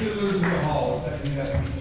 どうぞ。